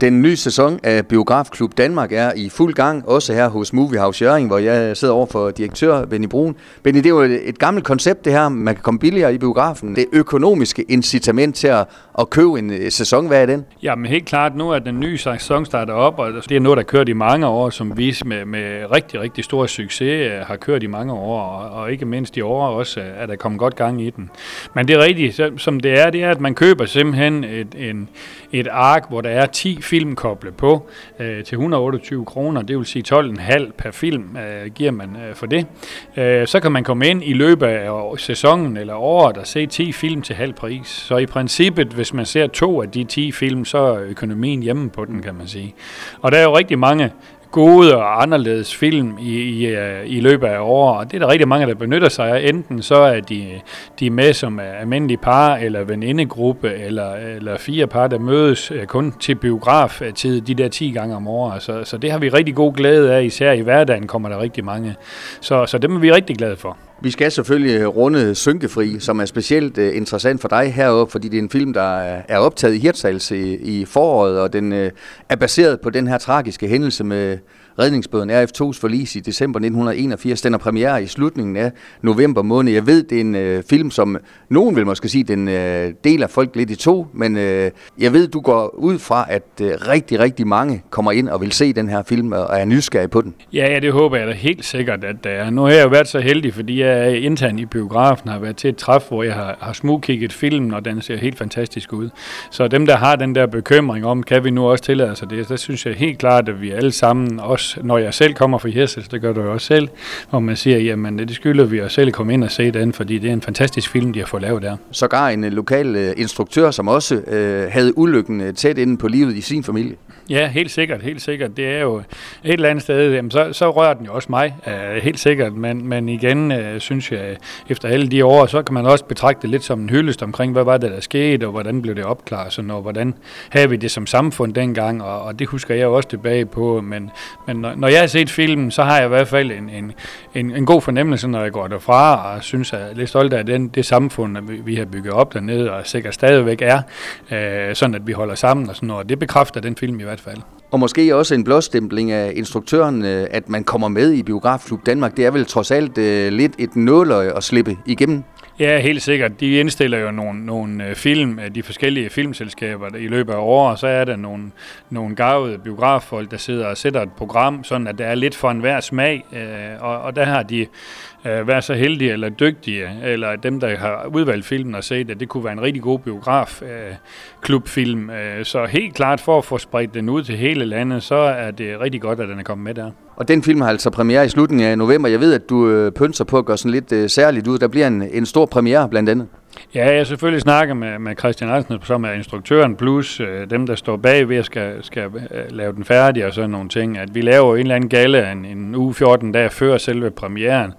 Den nye sæson af Biografklub Danmark er i fuld gang, også her hos Moviehouse Jøring, hvor jeg sidder over for direktør Benny Brun. Benny, det er jo et gammelt koncept det her, man kan komme billigere i biografen. Det økonomiske incitament til at, at købe en øh, sæson, hvad er den? Jamen helt klart, nu er den nye sæson startet op, og det er noget, der har kørt i mange år, som vi med, med rigtig, rigtig stor succes øh, har kørt i mange år, og, og ikke mindst i år også øh, er der kommet godt gang i den. Men det er rigtigt, som det er, det er, at man køber simpelthen et, en, et ark, hvor der er 10 film koble på øh, til 128 kroner, det vil sige 12,5 per film øh, giver man øh, for det. Øh, så kan man komme ind i løbet af sæsonen eller året og se 10 film til halv pris. Så i princippet, hvis man ser to af de 10 film, så er økonomien hjemme på den, kan man sige. Og der er jo rigtig mange gode og anderledes film i, i, øh, i løbet af året, og det er der rigtig mange, der benytter sig af. Enten så er de, de er med som almindelige par, eller venindegruppe, eller, eller fire par, der mødes øh, kun til biograf til de der 10 gange om året. Så, så det har vi rigtig god glæde af, især i hverdagen kommer der rigtig mange. Så, så dem er vi rigtig glade for. Vi skal selvfølgelig runde Synkefri, som er specielt uh, interessant for dig heroppe, fordi det er en film, der øh, er optaget i Hirtshals i, i foråret, og den uh, er baseret på den her tragiske hændelse med redningsbåden RF2's forlis i december 1981. Den er premiere i slutningen af november måned. Jeg ved, det er en uh, film, som nogen vil måske sige, den uh, deler folk lidt i to, men uh, jeg ved, du går ud fra, at uh, rigtig, rigtig mange kommer ind og vil se den her film og er nysgerrige på den. Ja, ja det håber jeg da helt sikkert, at der er. Nu har jeg jo været så heldig, fordi jeg er intern i biografen, har været til et træf, hvor jeg har, har smugkigget filmen, og den ser helt fantastisk ud. Så dem, der har den der bekymring om, kan vi nu også tillade sig det, så synes jeg helt klart, at vi alle sammen også når jeg selv kommer fra Hirsels, det gør du jo også selv, hvor man siger, jamen det skylder vi os selv komme ind og se den, fordi det er en fantastisk film, de har fået lavet der. Sågar en uh, lokal uh, instruktør, som også uh, havde ulykken uh, tæt inde på livet i sin familie. Ja, helt sikkert, helt sikkert. Det er jo et eller andet sted, jamen, så, så rører den jo også mig, uh, helt sikkert. Men, men igen, Øh, synes jeg, efter alle de år, så kan man også betragte det lidt som en hyldest omkring, hvad var det, der skete, og hvordan blev det opklaret, sådan, og hvordan havde vi det som samfund dengang, og, og det husker jeg også tilbage på. Men, men når, når jeg har set filmen, så har jeg i hvert fald en, en, en, en god fornemmelse, når jeg går derfra, og synes, at jeg er lidt stolt af den, det samfund, vi, vi har bygget op dernede, og sikkert stadigvæk er, øh, sådan at vi holder sammen og sådan noget. Det bekræfter den film i hvert fald. Og måske også en blåstempling af instruktøren, øh, at man kommer med i Biografklub Danmark. Det er vel trods alt øh, lidt et nåløg at slippe igennem? Ja, helt sikkert. De indstiller jo nogle, nogle øh, film af de forskellige filmselskaber i løbet af året, og så er der nogle, nogle gavede biograffolk, der sidder og sætter et program, sådan at der er lidt for enhver smag, øh, og, og der har de øh, være så heldige eller dygtige, eller dem, der har udvalgt filmen og set, at det kunne være en rigtig god biograf øh, klubfilm. Øh, så helt klart for at få spredt den ud til hele landet, så er det rigtig godt, at den er kommet med der. Og den film har altså premiere i slutningen af november. Jeg ved, at du øh, på at gøre sådan lidt øh, særligt ud. Der bliver en, en stor premiere blandt andet. Ja, jeg selvfølgelig snakker med, med Christian Andersen, som er instruktøren, plus øh, dem, der står bag ved at skal, skal øh, lave den færdig og sådan nogle ting. At vi laver en eller anden gala en, en uge 14 dage før selve premieren.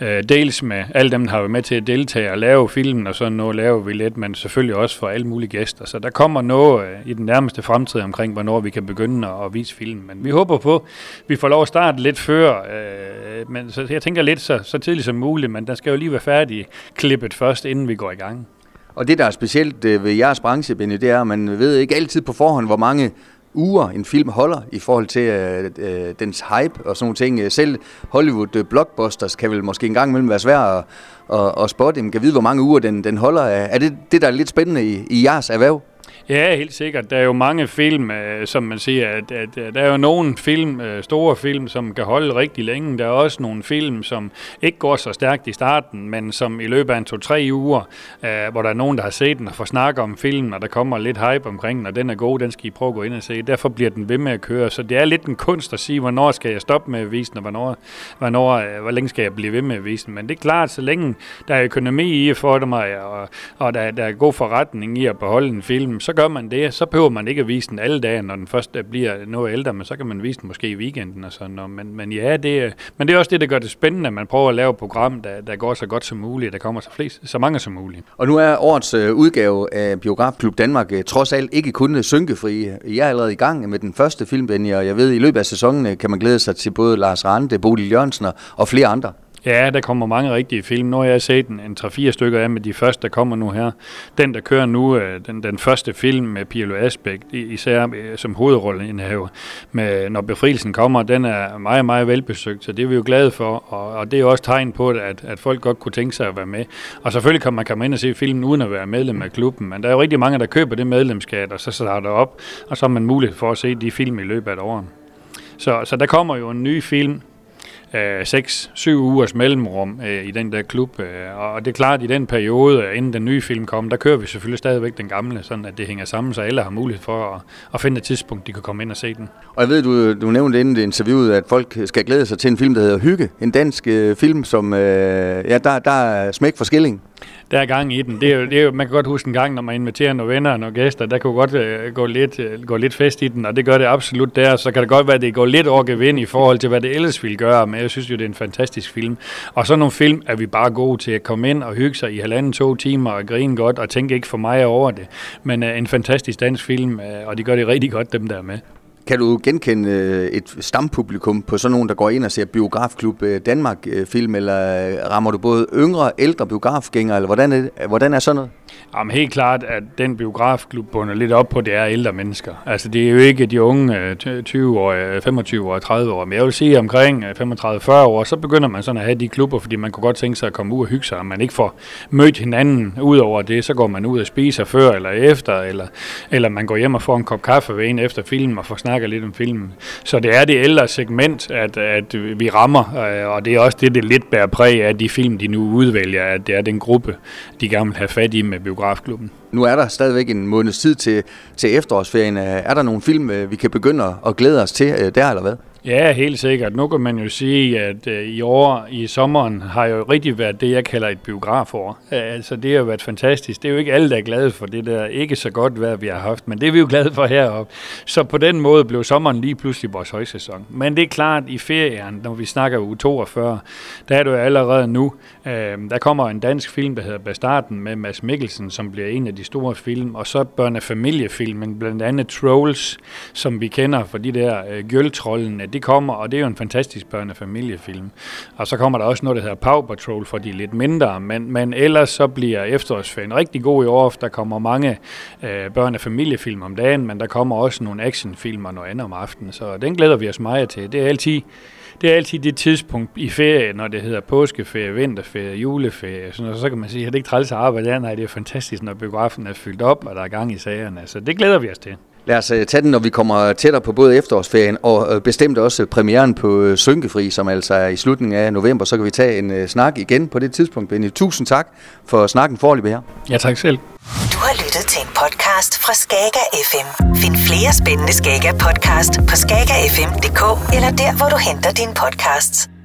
Øh, dels med alle dem, der har været med til at deltage og lave filmen, og sådan noget laver vi lidt, men selvfølgelig også for alle mulige gæster. Så der kommer noget øh, i den nærmeste fremtid omkring, hvornår vi kan begynde at, at vise filmen. Men vi håber på, at vi får lov at starte lidt før. Øh, men så jeg tænker lidt så, så tidligt som muligt, men den skal jo lige være færdig klippet først, inden vi går i gang. Og det, der er specielt øh, ved jeres branche, Benny, det er, at man ved ikke altid på forhånd, hvor mange uger en film holder i forhold til øh, øh dens hype og sådan nogle ting. Øh, selv Hollywood blockbusters kan vel måske en gang imellem være svært at, at, at spotte. Man kan vide, hvor mange uger den, den holder. Er det det, der er lidt spændende i, i jeres erhverv? Ja, helt sikkert. Der er jo mange film, øh, som man siger, at, at, at der er jo nogle film, øh, store film, som kan holde rigtig længe. Der er også nogle film, som ikke går så stærkt i starten, men som i løbet af en to-tre uger, øh, hvor der er nogen, der har set den og får snakket om filmen, og der kommer lidt hype omkring den, og den er god, den skal I prøve at gå ind og se. Derfor bliver den ved med at køre. Så det er lidt en kunst at sige, hvornår skal jeg stoppe med at vise den, og hvornår, hvornår, øh, hvor længe skal jeg blive ved med at vise den. Men det er klart, så længe der er økonomi i for mig, og, og der, der er god forretning i at beholde en film, så gør man det, så behøver man ikke at vise den alle dage, når den først øh, bliver noget ældre, men så kan man vise den måske i weekenden og sådan noget. Men, men ja, det, øh, men det er også det, der gør det spændende, at man prøver at lave et program, der, der går så godt som muligt, der kommer så, flest, så mange som muligt. Og nu er årets øh, udgave af Biografklub Danmark øh, trods alt ikke kun øh, synkefri. I er allerede i gang med den første film, Benny, og jeg ved, i løbet af sæsonen øh, kan man glæde sig til både Lars Rande, Bodil Jørgensen og flere andre. Ja, der kommer mange rigtige film. Nu har jeg set en, en 3-4 stykker af med de første, der kommer nu her. Den, der kører nu, øh, den, den første film med Pirlo Asbæk, især øh, som hovedrolleindhaver, med, når befrielsen kommer, den er meget, meget velbesøgt, så det er vi jo glade for, og, og det er også tegn på, at, at folk godt kunne tænke sig at være med. Og selvfølgelig kan man komme ind og se filmen uden at være medlem af klubben, men der er jo rigtig mange, der køber det medlemskab, og så starter op, og så har man mulighed for at se de film i løbet af et år. Så, så der kommer jo en ny film, Øh, 6-7 ugers mellemrum øh, i den der klub. Øh, og det er klart, at i den periode, øh, inden den nye film kom, der kører vi selvfølgelig stadigvæk den gamle, sådan at det hænger sammen, så alle har mulighed for at, at finde et tidspunkt, de kan komme ind og se den. Og jeg ved, du, du nævnte inden det interviewet, at folk skal glæde sig til en film, der hedder Hygge. En dansk øh, film, som, øh, ja, der, der er smæk for skilling der er gang i den. Det er jo, det er jo, man kan godt huske en gang, når man inviterer nogle venner og nogle gæster, der kunne godt øh, gå, lidt, øh, gå lidt fest i den, og det gør det absolut der. Så kan det godt være, at det går lidt over gevind i forhold til, hvad det ellers ville gøre, men jeg synes jo, det er en fantastisk film. Og sådan nogle film er vi bare gode til at komme ind og hygge sig i halvanden, to timer og grine godt, og tænke ikke for meget over det. Men øh, en fantastisk dansk film, øh, og de gør det rigtig godt, dem der er med. Kan du genkende øh, et stampublikum på sådan nogen, der går ind og ser Biografklub øh, Danmark-film, øh, eller rammer du både yngre og ældre biografgængere, eller hvordan er, hvordan er sådan noget? Jamen helt klart, at den biografklub bunder lidt op på, det er ældre mennesker. Altså det er jo ikke de unge 20 år, 25 år, 30 år, men jeg vil sige omkring øh, 35-40 år, så begynder man sådan at have de klubber, fordi man kunne godt tænke sig at komme ud og hygge sig, og man ikke får mødt hinanden ud over det, så går man ud og spiser før eller efter, eller, eller man går hjem og får en kop kaffe ved en efter filmen og får snakket lidt om filmen. Så det er det ældre segment, at, at vi rammer, øh, og det er også det, det lidt bærer præg af de film, de nu udvælger, at det er den gruppe, de gerne vil have fat i med Øh, biografklubben. Nu er der stadigvæk en måneds tid til, til efterårsferien. Er der nogle film, øh, vi kan begynde at glæde os til øh, der, eller hvad? Ja, helt sikkert. Nu kan man jo sige, at øh, i år, i sommeren, har jo rigtig været det, jeg kalder et biografår. Altså, det har været fantastisk. Det er jo ikke alle, der er glade for det der ikke så godt vejr, vi har haft, men det er vi jo glade for heroppe. Så på den måde blev sommeren lige pludselig vores højsæson. Men det er klart, i ferien, når vi snakker uge 42, der er det jo allerede nu. Der kommer en dansk film, der hedder Bastarden med Mads Mikkelsen, som bliver en af de store film, og så børnefamiliefilmen, blandt andet Trolls, som vi kender for de der øh, gøltrollen, det kommer, og det er jo en fantastisk børnefamiliefilm. Og så kommer der også noget, der hedder Paw Patrol for de lidt mindre, men, men ellers så bliver efterårsferien rigtig god i år, der kommer mange øh, børnefamiliefilm om dagen, men der kommer også nogle actionfilm og noget andet om aftenen, så den glæder vi os meget til. Det er altid det er altid det tidspunkt i ferie, når det hedder påskeferie, vinterferie, juleferie. Så, så kan man sige, at det ikke træls at arbejde. Nej, det er fantastisk, når biografen er fyldt op, og der er gang i sagerne. Så det glæder vi os til. Lad os uh, tage den, når vi kommer tættere på både efterårsferien og uh, bestemt også premieren på uh, Synkefri, som altså er i slutningen af november. Så kan vi tage en snak igen på det tidspunkt. Benny, tusind tak for snakken forløbet her. Ja, tak selv. Du har lyttet til en podcast fra Skager FM. Find flere spændende Skager podcast på skagerfm.dk eller der, hvor du henter dine podcasts.